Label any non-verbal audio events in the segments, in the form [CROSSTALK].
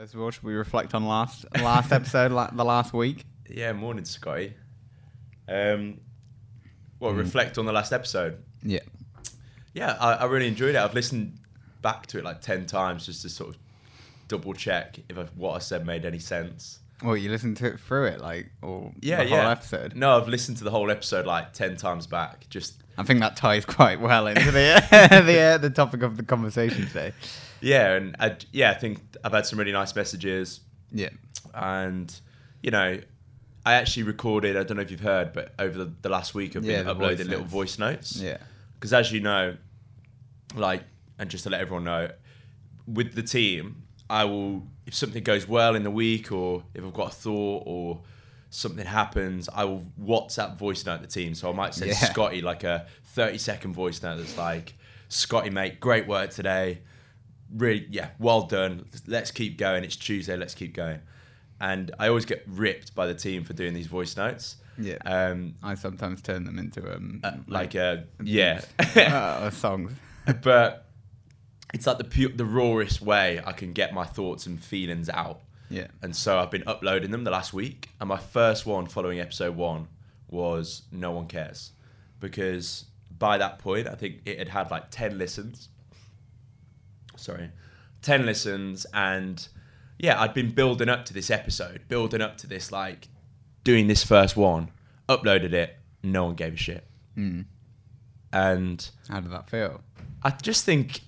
Of all, should we reflect on last last episode, like the last week? Yeah, morning, Scotty. Um, well, Mm. reflect on the last episode. Yeah. Yeah, I, I really enjoyed it. I've listened back to it like ten times just to sort of double check if I, what I said made any sense. Well, you listened to it through it, like, or Yeah, the yeah. whole episode. No, I've listened to the whole episode like ten times back. Just I think that ties quite well into the [LAUGHS] the uh, the topic of the conversation today. yeah, and I, yeah, I think I've had some really nice messages. Yeah. and you know i actually recorded i don't know if you've heard but over the, the last week i've Yeah, been uploading voice little voice notes Yeah. because as you know like and just to let everyone know with the team i will if something goes well in the week or if i've got a thought or something happens i will whatsapp voice note the team. So i might send Yeah. scotty like a 30 second voice note that's like scotty mate great work today. Really yeah well done. Let's keep going. It's tuesday. Let's keep going. And i always get ripped by the team for doing these voice notes. Yeah. um I sometimes turn them into um uh, like a yeah. [LAUGHS] uh, songs. [LAUGHS] but it's like the pure, the rawest way I can get my thoughts and feelings out. Yeah. And so I've been uploading them the last week, and my first one following episode one was "No One Cares," because by that point I think it had had like ten listens. Sorry, ten listens, and yeah, I'd been building up to this episode, building up to this like doing this first one, uploaded it, no one gave a shit, Mm. and How did that feel? I just think,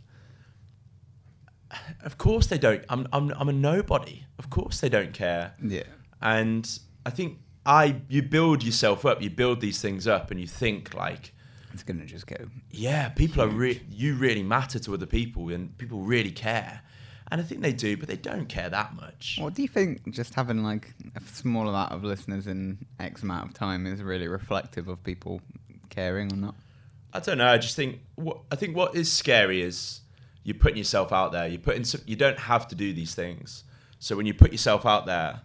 of course they don't. I'm, I'm, I'm a nobody. Of course they don't care. Yeah. And I think I, you build yourself up. You build these things up, and you think like, It's gonna just go. yeah, people are re- you really matter to other people, and people really care. And I think they do, but they don't care that much. What do you think? Just having like a small amount of listeners in X amount of time is really reflective of people caring or not? I don't know. I just think what I think what is scary is you're putting yourself out there. You're putting some, you don't have to do these things. So when you put yourself out there,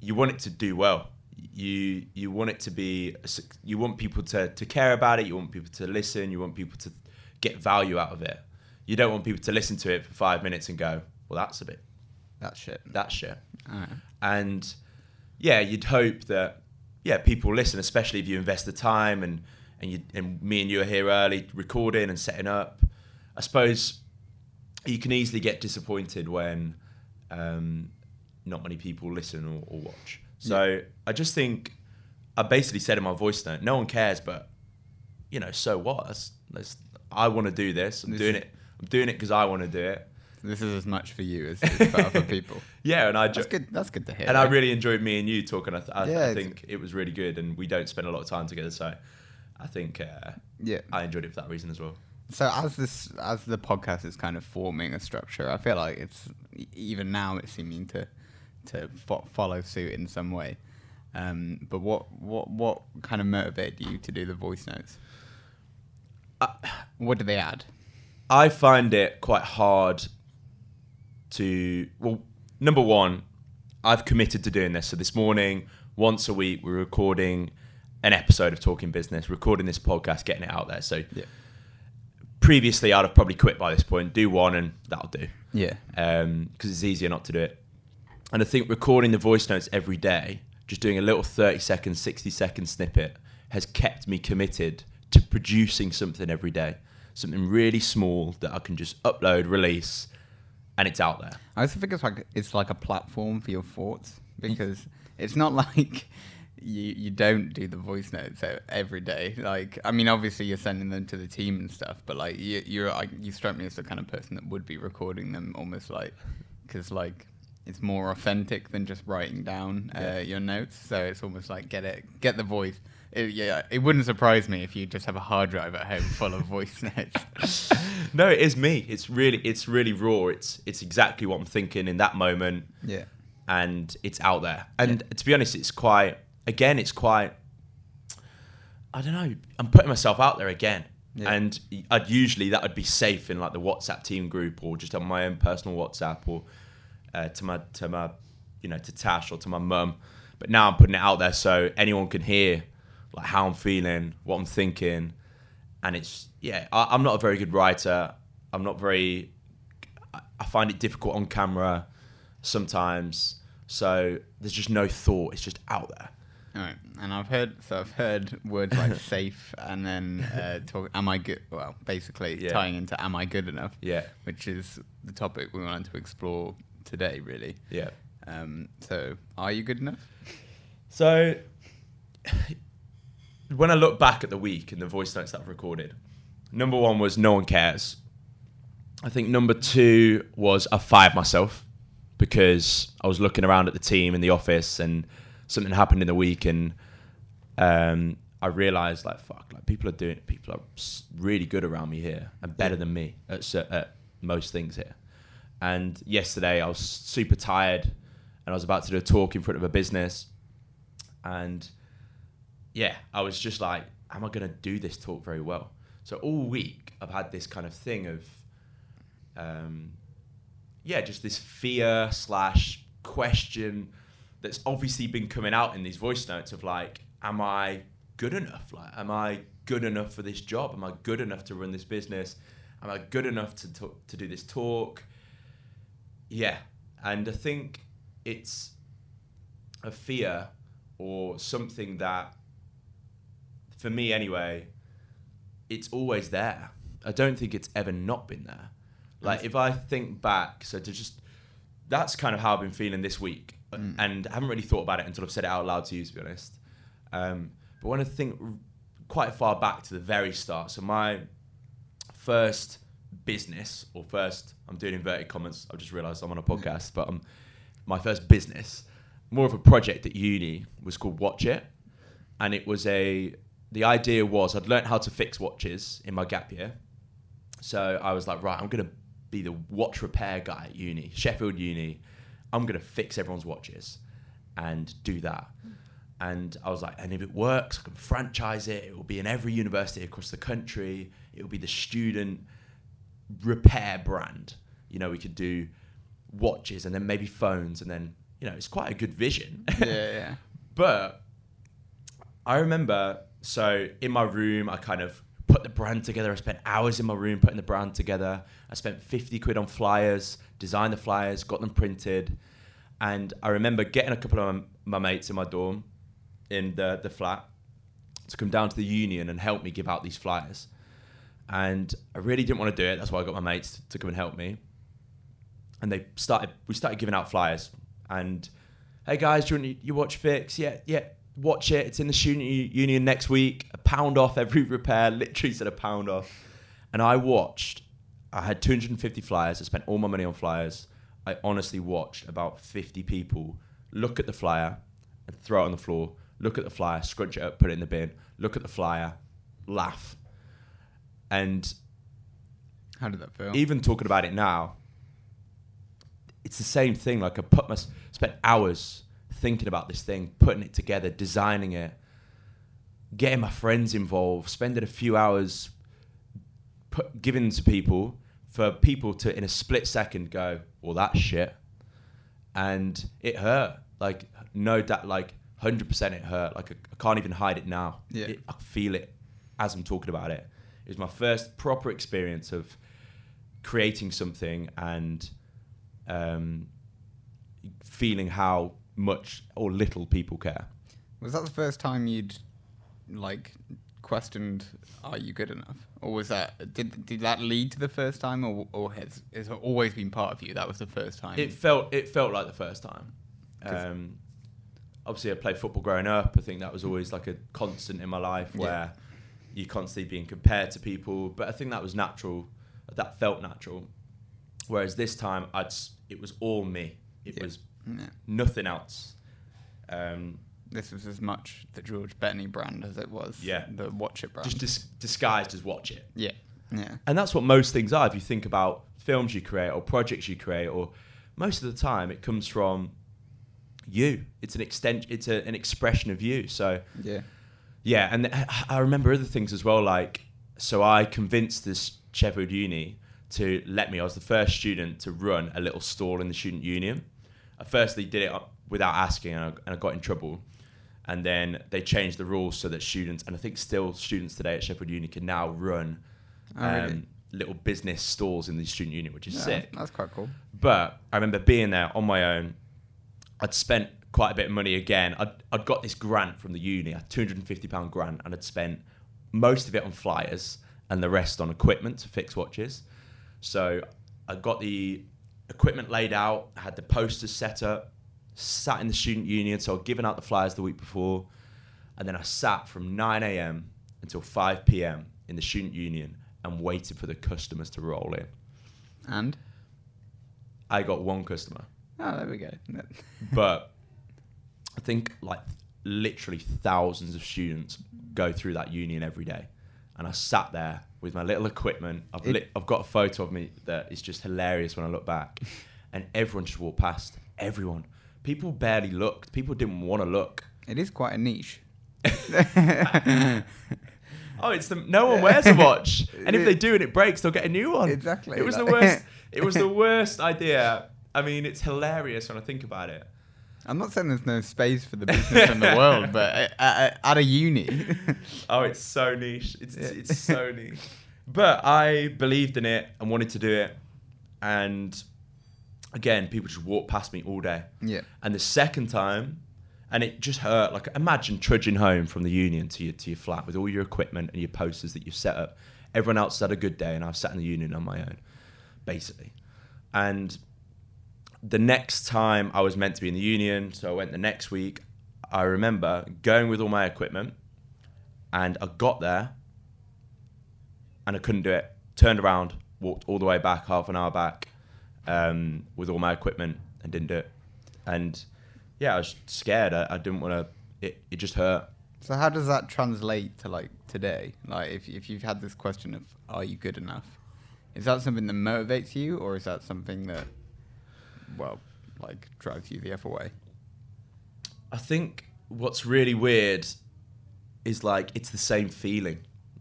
you want it to do well. You you want it to be you want people to to care about it. You want people to listen. You want people to get value out of it. You don't want people to listen to it for five minutes and go, well, that's a bit That shit. that shit. Alright. And yeah, you'd hope that yeah, people listen, especially if you invest the time and and you and me and you are here early recording and setting up. I suppose you can easily get disappointed when um, not many people listen or, or watch. So I just think I basically said in my voice note, no one cares, but you know, so what? That's, that's, I want to do this. I'm This doing it. I'm doing it because I want to do it. This is as much for you as it's for other people. [LAUGHS] Yeah, and I ju- That's good. That's good to hear. and I really enjoyed me and you talking. I, th- I, Yeah, I think it was really good, and we don't spend a lot of time together, so I think uh, yeah. I enjoyed it for that reason as well. So as this as the podcast is kind of forming a structure, I feel like it's even now it's seeming to to fo- follow suit in some way. Um, but what what what kind of motivated you to do the voice notes? I, What do they add? I find it quite hard to well, number one, I've committed to doing this. So this morning, once a week, we're recording an episode of Talking Business, recording this podcast, getting it out there. So Yeah. Previously, I'd have probably quit by this point. Do one, and that'll do. Yeah. Um, because it's easier not to do it. And I think recording the voice notes every day, just doing a little 30 second, 60 second snippet, has kept me committed to producing something every day. Something really small that I can just upload, release, and it's out there. I also think it's like it's like a platform for your thoughts because it's not [LAUGHS] like you you don't do the voice notes every day. Like I mean, obviously you're sending them to the team and stuff, but like you you're like, you strike me as the kind of person that would be recording them almost like because like it's more authentic than just writing down uh, Yeah. your notes. So it's almost like get it get the voice. It, yeah, it wouldn't surprise me if you just have a hard drive at home full of voice [LAUGHS] notes. [LAUGHS] no, it is me. It's really, it's really raw. It's, it's exactly what I'm thinking in that moment. yeah. and it's out there. And to be honest, it's quite again, it's quite I don't know. I'm putting myself out there again. Yeah. And I'd usually that would be safe in like the WhatsApp team group or just on my own personal WhatsApp or uh, to my to my you know to Tash or to my mum. But now I'm putting it out there so anyone can hear like how I'm feeling, what I'm thinking, and it's yeah. I, I'm not a very good writer. I'm not very. I find it difficult on camera. sometimes. So there's just no thought. It's just out there. All right, and I've heard so I've heard words like [LAUGHS] safe and then uh, talk. Am I good? Well, basically Yeah. tying into am I good enough? Yeah. which is the topic we wanted to explore today, really. Yeah. Um, so, are you good enough? So [SIGHS] when I look back at the week and the voice notes that I've recorded, number one was no one cares. I think number two was I fired myself because I was looking around at the team in the office and something happened in the week and um, I realized like fuck like people are doing people are really good around me here and better than me at, at most things here. And yesterday I was super tired and I was about to do a talk in front of a business and yeah, I was just like, am I going to do this talk very well? So all week I've had this kind of thing of, um, yeah, just this fear slash question that's obviously been coming out in these voice notes of like, am I good enough? Like, am I good enough for this job? Am I good enough to run this business? Am I good enough to talk, to do this talk? Yeah, and I think it's a fear or something that, for me anyway, it's always there. I don't think it's ever not been there. Like if I think back, so to just that's kind of how I've been feeling this week, and I haven't really thought about it until I've said it out loud to you, to be honest. Um, but when I think quite far back to the very start, so my first business or first, I'm doing inverted commas. I've just realised I'm on a podcast, but um, my first business, more of a project at uni, was called Watch It, and it was a. The idea was I'd learned how to fix watches in my gap year, so I was like, right, I'm gonna be the watch repair guy at uni, Sheffield Uni. I'm gonna fix everyone's watches and do that. And I was like, and if it works, I can franchise it. It will be in every university across the country. It will be the student repair brand. You know, we could do watches and then maybe phones, and then you know, it's quite a good vision. [LAUGHS] yeah, yeah. [LAUGHS] But I remember, so in my room, I kind of put the brand together. I spent hours in my room putting the brand together. I spent 50 quid on flyers, designed the flyers, got them printed. And I remember getting a couple of my, my mates in my dorm in the, the flat to come down to the union and help me give out these flyers. And I really didn't want to do it. That's why I got my mates to come and help me. And they started, we started giving out flyers. And hey guys, do you want you watch Fix? Yeah, yeah, watch it. It's in the student union next week. A pound off every [LAUGHS] repair. Literally said a pound off. And I watched. I had 250 flyers. I spent all my money on flyers. I honestly watched about 50 people look at the flyer and throw it on the floor. Look at the flyer, scrunch it up, put it in the bin. Look at the flyer, laugh. And How did that feel? even talking about it now, it's the same thing. Like I put my spent hours thinking about this thing, putting it together, designing it, getting my friends involved, spending a few hours put, giving to people for people to in a split second go, well, that's shit, and it hurt. Like no doubt, like hundred percent, it hurt. Like I, I can't even hide it now. Yeah. It- I feel it as I'm talking about it. It was my first proper experience of creating something and um, feeling how much or little people care. Was that the first time you'd like questioned, "Are you good enough?" Or was that did did that lead to the first time, or or has has it always been part of you? That was the first time. It felt it felt like the first time. Um, obviously, I played football growing up. I think that was always like a constant in my life Yeah. where you're constantly being compared to people. But I think that was natural. That felt natural. Whereas this time, I'd it was all me. It Yeah. was Yeah. nothing else. Um, This was as much the George Bettany brand as it was Yeah. the Watch It brand. just dis- disguised as watch it. yeah, yeah, And that's what most things are. If you think about films you create or projects you create, or most of the time it comes from you. It's an extent. It's a, an expression of you. So yeah. yeah, and I I remember other things as well. Like so, I convinced this Sheffield Uni to let me. I was the first student to run a little stall in the student union. I firstly did it without asking, and I, and I got in trouble. And then they changed the rules so that students, and I think still students today at Sheffield Uni, can now run Oh, really? um, little business stalls in the student union, which is Yeah, sick. That's quite cool. But I remember being there on my own. I'd spent quite a bit of money again. I'd, I'd got this grant from the uni, a £250 grant, and I'd spent most of it on flyers and the rest on equipment to fix watches. So I got the equipment laid out, I had the posters set up, sat in the student union. So I'd given out the flyers the week before. And then I sat from 9 a.m. until 5 p.m. in the student union and waited for the customers to roll in. And I got one customer. oh, there we go. [LAUGHS] but I think like literally thousands of students go through that union every day, and I sat there with my little equipment. I've It- lit, I've got a photo of me that is just hilarious when I look back, [LAUGHS] and everyone just walked past. Everyone, people barely looked. People didn't want to look. It is quite a niche. [LAUGHS] Oh, it's the no one wears a watch, and if they do and it breaks, they'll get a new one. Exactly, It was the worst. It was the [LAUGHS] worst idea. I mean, it's hilarious when I think about it. I'm not saying there's no space for the business in the world, [LAUGHS] but at, at, a uni, [LAUGHS] Oh, it's so niche. It's Yeah. it's so niche. But I believed in it and wanted to do it. And again, people just walked past me all day. yeah, And the second time, and it just hurt. Like imagine trudging home from the union to your to your flat with all your equipment and your posters that you've set up. Everyone else had a good day, and I've sat in the union on my own, basically. And the next time I was meant to be in the union, so I went the next week. I remember going with all my equipment, and I got there, and I couldn't do it. Turned around, walked all the way back, half an hour back, um, with all my equipment, and didn't do it. And yeah, I was scared. I, I didn't want to. It, it just hurt. So how does that translate to like today? Like if if you've had this question of are you good enough? Is that something that motivates you or is that something that well, like drive you the other way? I think what's really weird is like it's the same feeling.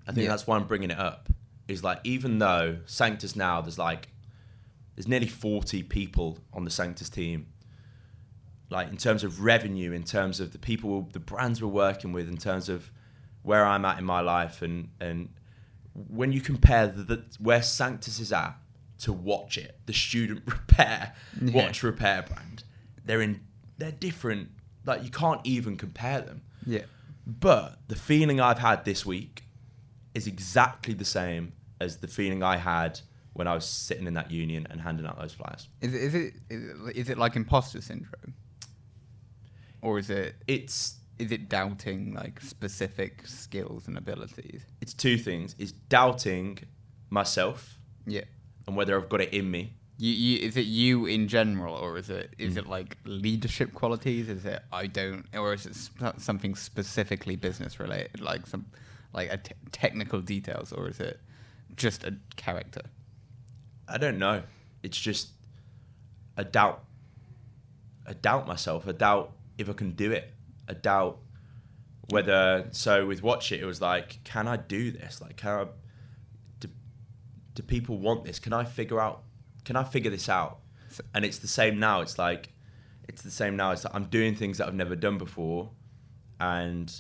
I think Yeah. that's why I'm bringing it up. Is like even though Sanctus now there's like there's nearly 40 people on the Sanctus team. Like in terms of revenue, in terms of the people, the brands we're working with, in terms of where I'm at in my life, and and when you compare the, the where Sanctus is at to Watch It, the student [LAUGHS] repair Yeah. watch repair brand, they're in they're different. Like you can't even compare them. Yeah. But the feeling I've had this week is exactly the same as the feeling I had when I was sitting in that union and handing out those flyers. Is it is it is it, like imposter syndrome? Or is it It's is it doubting like specific skills and abilities? it's two things: is doubting myself Yeah. And whether I've got it in me. You, you, is it you in general, or is it is mm. it like leadership qualities? Is it I don't, or is it sp- something specifically business related, like some like a t- technical details, or is it just a character? I don't know. It's just a doubt. I doubt myself. I doubt if I can do it. I doubt whether. So with watch it, it was like, can I do this? Like, can I? Do, people want this? Can I figure out? Can I figure this out? And it's the same now. It's like, it's the same now. It's like I'm doing things that I've never done before, and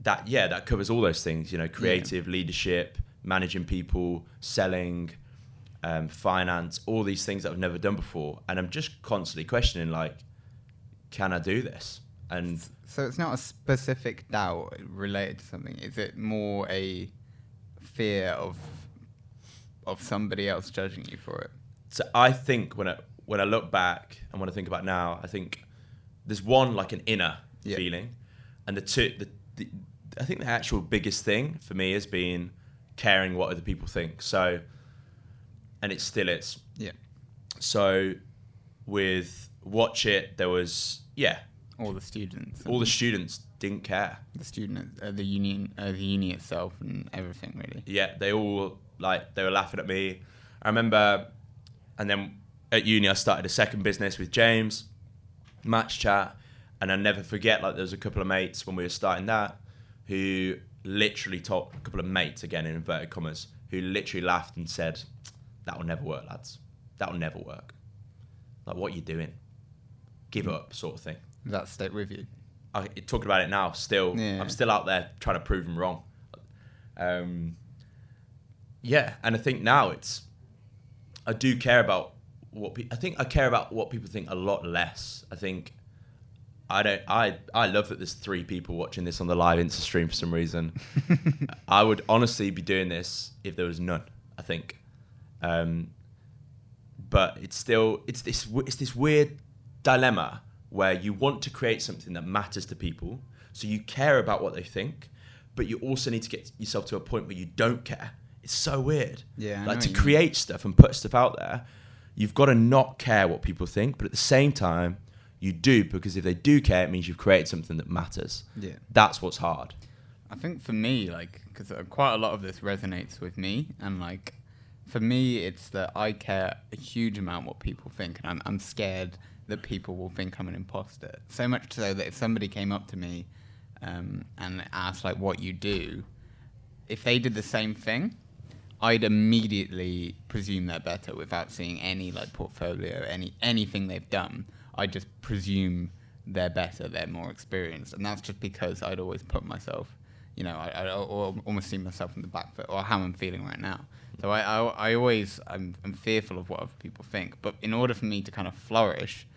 that yeah, that covers all those things. You know, creative leadership, managing people, selling um, finance, all these things that I've never done before, and I'm just constantly questioning like, can I do this? And So it's not a specific doubt related to something. Is it more a fear of of somebody else judging you for it? so I think when I when I look back and when I think about now, I think there's one like an inner Yeah. feeling, and the two the, the I think the actual biggest thing for me has been caring what other people think. So, and it still is. Yeah. So, with watch it, there was yeah, All the students. all the students didn't care. the student, uh, the union, uh, the uni itself, and everything really. yeah, they all like they were laughing at me. I remember, and then at uni I started a second business with James, Match Chat, and I never forget like there was a couple of mates when we were starting that who literally told a couple of mates again in inverted commas who literally laughed and said, "That will never work, lads. That will never work. Like what you doing? Give up, sort of thing." That stick with you? I, talking about it now, still, Yeah. I'm still out there trying to prove them wrong. Um, yeah, and I think now it's I do care about what pe- I think I care about what people think a lot less. I think I don't I I love that there's three people watching this on the live Insta stream for some reason. [LAUGHS] I would honestly be doing this if there was none. I think, um, but it's still it's this it's this weird dilemma where you want to create something that matters to people, so you care about what they think, but you also need to get yourself to a point where you don't care. It's so weird. Yeah, like to you mean. create stuff and put stuff out there, you've got to not care what people think, but at the same time, you do because if they do care, it means you've created something that matters. Yeah. That's what's hard. I think for me, like, because quite a lot of this resonates with me, and like, for me, it's that I care a huge amount what people think, and I'm, I'm scared that people will think I'm an imposter. So much so that if somebody came up to me um, and asked like what you do, if they did the same thing, I'd immediately presume they're better without seeing any like portfolio, any anything they've done. I just presume they're better, they're more experienced, and that's just because I'd always put myself, you know, I, I almost see myself in the back foot or how I'm feeling right now. So I, I, I always I'm, I'm fearful of what other people think, but in order for me to kind of flourish,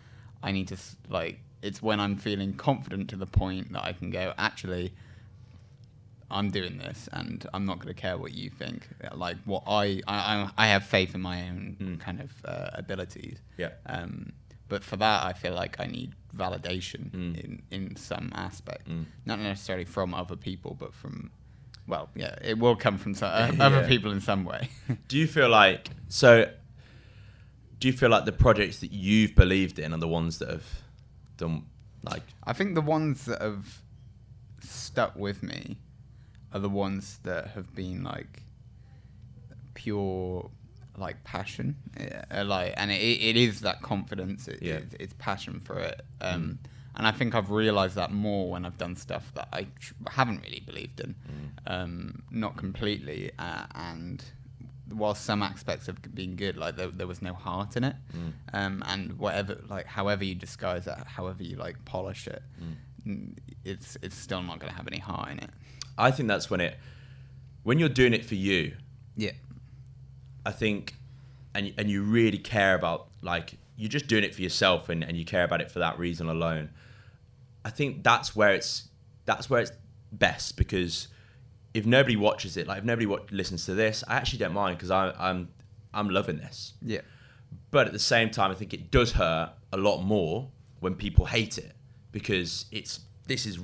I need to like it's when I'm feeling confident to the point that I can go actually. I'm doing this, and I'm not going to care what you think. Like what I, I, I I have faith in my own Mm. kind of uh, abilities. Yeah. Um, but for that, I feel like I need validation Mm. in in some aspect, Mm. not necessarily from other people, but from, well, yeah, it will come from some, [LAUGHS] uh, Yeah. other people in some way. [LAUGHS] Do you feel like so? Do you feel like the projects that you've believed in are the ones that have done like I think the ones that have stuck with me are the ones that have been like pure like passion. Uh, like and it, it is that confidence. It, Yeah. it's, it's passion for it. Um and i think i've realized that more when i've done stuff that i tr- haven't really believed in. Um not completely uh, and while some aspects have been good like there, there was no heart in it. Um and whatever like however you disguise it however you like polish it n- it's it's still not going to have any heart in it I think that's when it when you're doing it for you. yeah I think, and and you really care about like you're just doing it for yourself and, and you care about it for that reason alone. I think that's where it's that's where it's best because if nobody watches it, like if nobody wa- listens to this, I actually don't mind because I'm I'm loving this. yeah But at the same time, I think it does hurt a lot more when people hate it because it's this is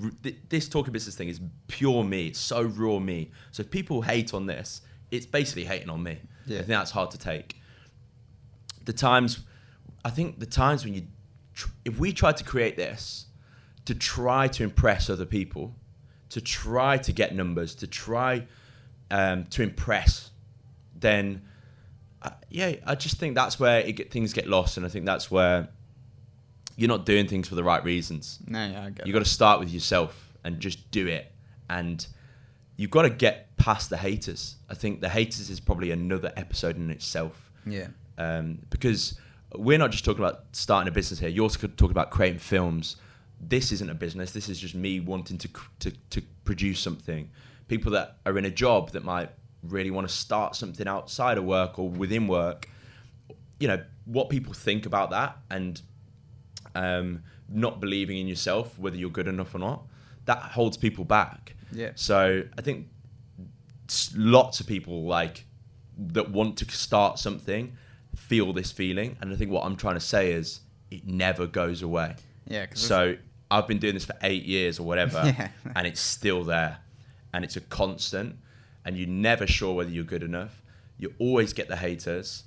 this talking business thing is pure me. It's so raw me. So if people hate on this, it's basically hating on me. Yeah. I think that's hard to take. The times, I think the times when you, tr- if we tried to create this to try to impress other people, to try to get numbers, to try um, to impress, then uh, yeah, I just think that's where it get, things get lost, and I think that's where you're not doing things for the right reasons. no yeah i get You got to start with yourself and just do it, and you've got to get past the haters. I think the haters is probably another episode in itself yeah um, because we're not just talking about starting a business here. You're also talking about creating films. This isn't a business. This is just me wanting to to, to produce something. People that are in a job that might really want to start something outside of work or within work. You know what people think about that, and um, not believing in yourself, whether you're good enough or not, that holds people back. Yeah. So I think lots of people like that want to start something feel this feeling, and I think what I'm trying to say is it never goes away. yeah So I've been doing this for eight years or whatever, [LAUGHS] Yeah. and it's still there, and it's a constant, and you're never sure whether you're good enough. You always get the haters,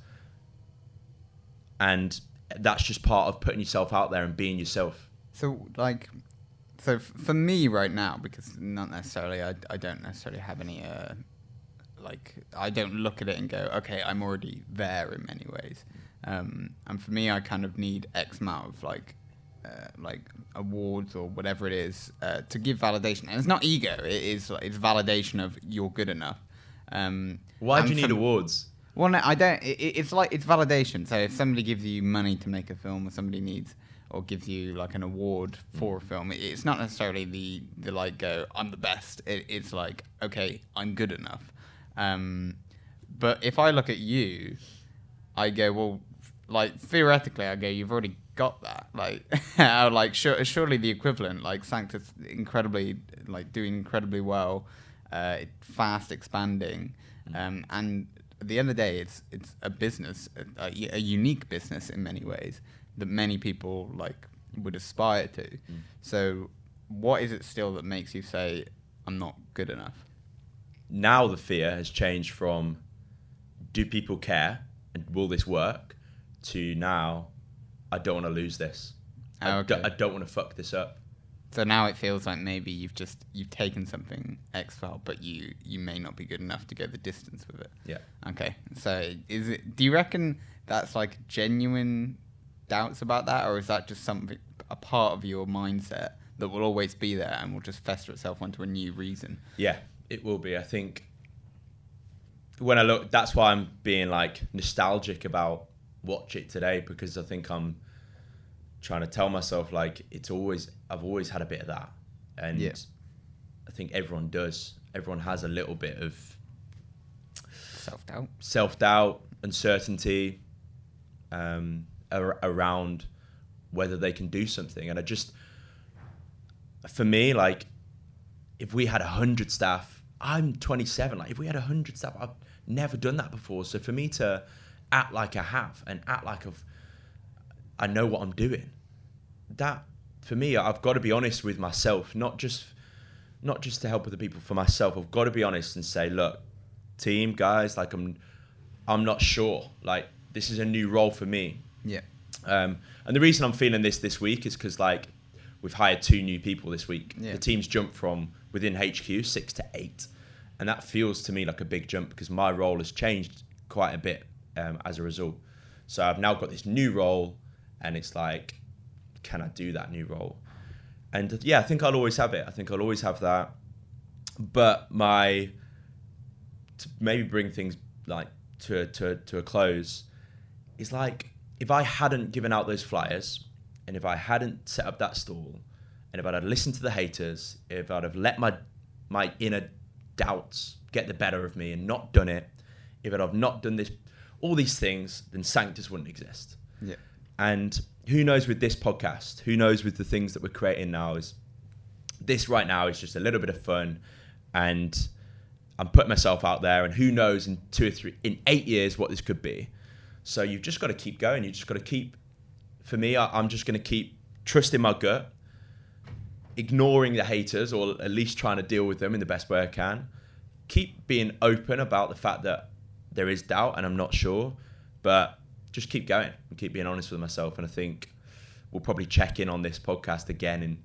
and that's just part of putting yourself out there and being yourself. So like, so f- for me right now, because not necessarily, I, I don't necessarily have any, uh, like, I don't look at it and go, okay, I'm already there in many ways. Um, and for me, I kind of need X amount of like, uh, like awards or whatever it is uh, to give validation. And it's not ego; it is it's validation of you're good enough. Um, Why do you need awards? Well, no, I don't. It, it- it's like it's validation. So if somebody gives you money to make a film, or somebody needs, or gives you like an award for a film, it, it's not necessarily the the like go I'm the best. It, it's like okay, I'm good enough. Um, But if I look at you, I go, well, like theoretically, I go, you've already got that. Like, [LAUGHS] I like sure, surely the equivalent, like Sanctus, incredibly, like doing incredibly well, uh, fast expanding, um, and at the end of the day, it's it's a business, a, a, unique business in many ways that many people like would aspire to. Mm. So, what is it still that makes you say I'm not good enough? now the fear has changed from do people care and will this work to now I don't want to lose this. Oh, okay. I don't want to fuck this up. So now it feels like maybe you've just you've taken something X file, but you you may not be good enough to go the distance with it. Yeah. Okay. So is it? Do you reckon that's like genuine doubts about that, or is that just something a part of your mindset that will always be there and will just fester itself onto a new reason? Yeah, it will be. I think when I look, that's why I'm being like nostalgic about watch it today because I think I'm trying to tell myself like it's always I've always had a bit of that, and Yeah. I think everyone does. Everyone has a little bit of Self doubt. self doubt, uncertainty um, ar- around whether they can do something. And I just, for me, like, if we had a 100 staff, I'm 27. Like, if we had a 100 staff, I've never done that before. So for me to act like I have and act like I've, I know what I'm doing, that, for me, I've got to be honest with myself, not just. Not just to help other people, for myself, I've got to be honest and say, look, team guys like i'm i'm not sure like this is a new role for me Yeah. um and the reason i'm feeling this this week is because like we've hired two new people this week Yeah. the team's jumped from within hq six to eight and that feels to me like a big jump because my role has changed quite a bit um, as a result so i've now got this new role and it's like can i do that new role and yeah i think i'll always have it i think i'll always have that but my to maybe bring things like to a, to a, to a close is like if I hadn't given out those flyers and if I hadn't set up that stall and if I'd have listened to the haters, if I'd have let my my inner doubts get the better of me and not done it, if I'd have not done this, all these things, then Sanctus wouldn't exist. Yeah. And who knows with this podcast, who knows with the things that we're creating now is this right now is just a little bit of fun and I'm putting myself out there and who knows in two or three in eight years what this could be. So you've just got to keep going. You just got to keep for me, I, I'm just gonna keep trusting my gut, ignoring the haters or at least trying to deal with them in the best way I can. Keep being open about the fact that there is doubt and I'm not sure, but just keep going and keep being honest with myself. And I think we'll probably check in on this podcast again in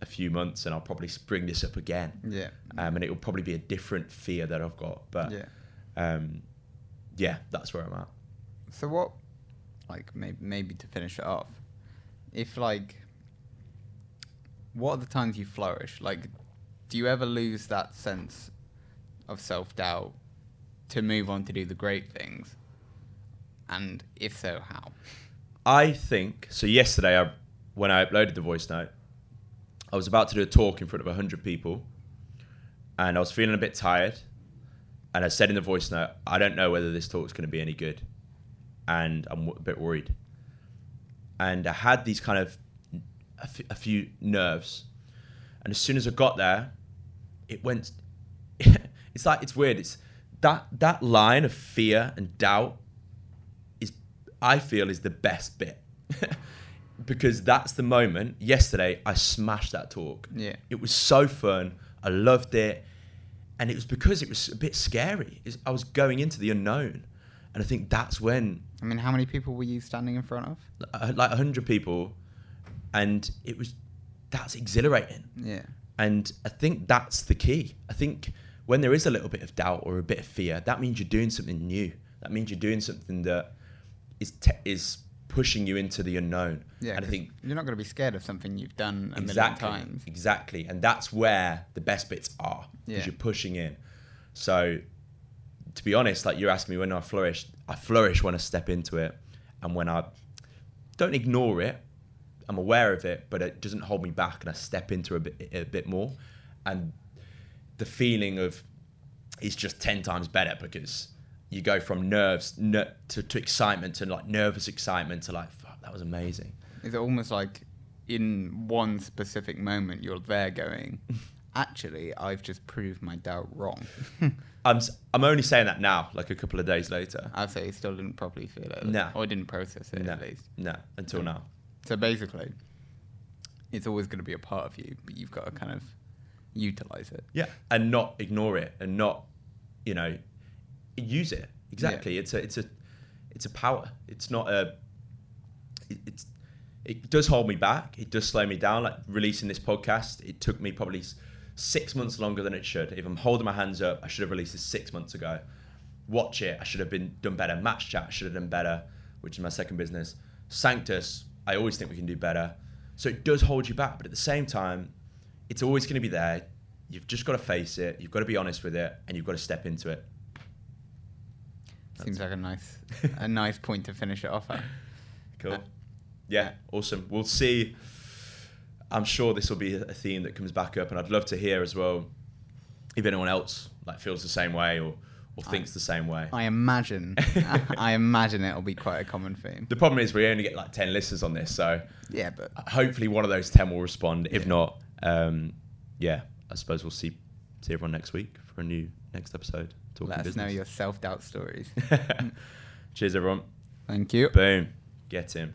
a few months, and I'll probably bring this up again. Yeah. Um, and it will probably be a different fear that I've got, but Yeah. um, yeah, that's where I'm at. So what, like maybe maybe to finish it off, if like, what are the times you flourish? Like, do you ever lose that sense of self doubt to move on to do the great things? And if so, how? I think so. Yesterday, I, when I uploaded the voice note, I was about to do a talk in front of hundred people, and I was feeling a bit tired. And I said in the voice note, I don't know whether this talk's going to be any good, and I'm a bit worried. And I had these kind of a, f- a few nerves, and as soon as I got there, it went. [LAUGHS] it's like it's weird. It's that that line of fear and doubt I feel is the best bit. [LAUGHS] because that's the moment yesterday I smashed that talk. Yeah. It was so fun. I loved it. And it was because it was a bit scary. I was going into the unknown. And I think that's when I mean, how many people were you standing in front of? uh, like 100 people and it was that's exhilarating. Yeah. And I think that's the key. I think when there is a little bit of doubt or a bit of fear, that means you're doing something new. That means you're doing something that is te- is pushing you into the unknown. Yeah. and I think you're not going to be scared of something you've done a exactly, million times. exactly, and that's where the best bits are because Yeah. you're pushing in. So, to be honest, like you're asking me when I flourish, I flourish when I step into it, and when I don't ignore it, I'm aware of it, but it doesn't hold me back, and I step into a bit, a bit more, and the feeling of it's just ten times better because you go from nerves ner- to, to excitement to like nervous excitement to like fuck that was amazing. Is it almost like in one specific moment you're there going, [LAUGHS] actually, I've just proved my doubt wrong. [LAUGHS] I'm s- I'm only saying that now, like a couple of days later. I'd say you still didn't properly feel it. No. Or didn't process it No, at least. no, until now. So basically, it's always going to be a part of you, but you've got to kind of utilize it. Yeah, and not ignore it, and not, you know, use it. Exactly. It's a it's a it's a power. It's not a. it- It's it does hold me back. It does slow me down. Like releasing this podcast, it took me probably six months longer than it should. If I'm holding my hands up, I should have released this six months ago. Watch it. I should have been done better. Match chat. I should have done better, which is my second business. Sanctus. I always think we can do better. So it does hold you back, but at the same time, it's always going to be there. You've just got to face it. You've got to be honest with it, and you've got to step into it. Seems like a nice, [LAUGHS] a nice point to finish it off at. Cool. Yeah, awesome. We'll see. I'm sure this will be a theme that comes back up, and I'd love to hear as well if anyone else like feels the same way or, or thinks the same way. I imagine, [LAUGHS] I imagine it'll be quite a common theme. The problem is we only get like ten listeners on this, so Yeah, but hopefully one of those ten will respond. If Yeah. not, um, yeah, I suppose we'll see see everyone next week for a new next episode. Talking let us business. know your self doubt stories. [LAUGHS] Cheers, everyone. Thank you. Boom. Get him.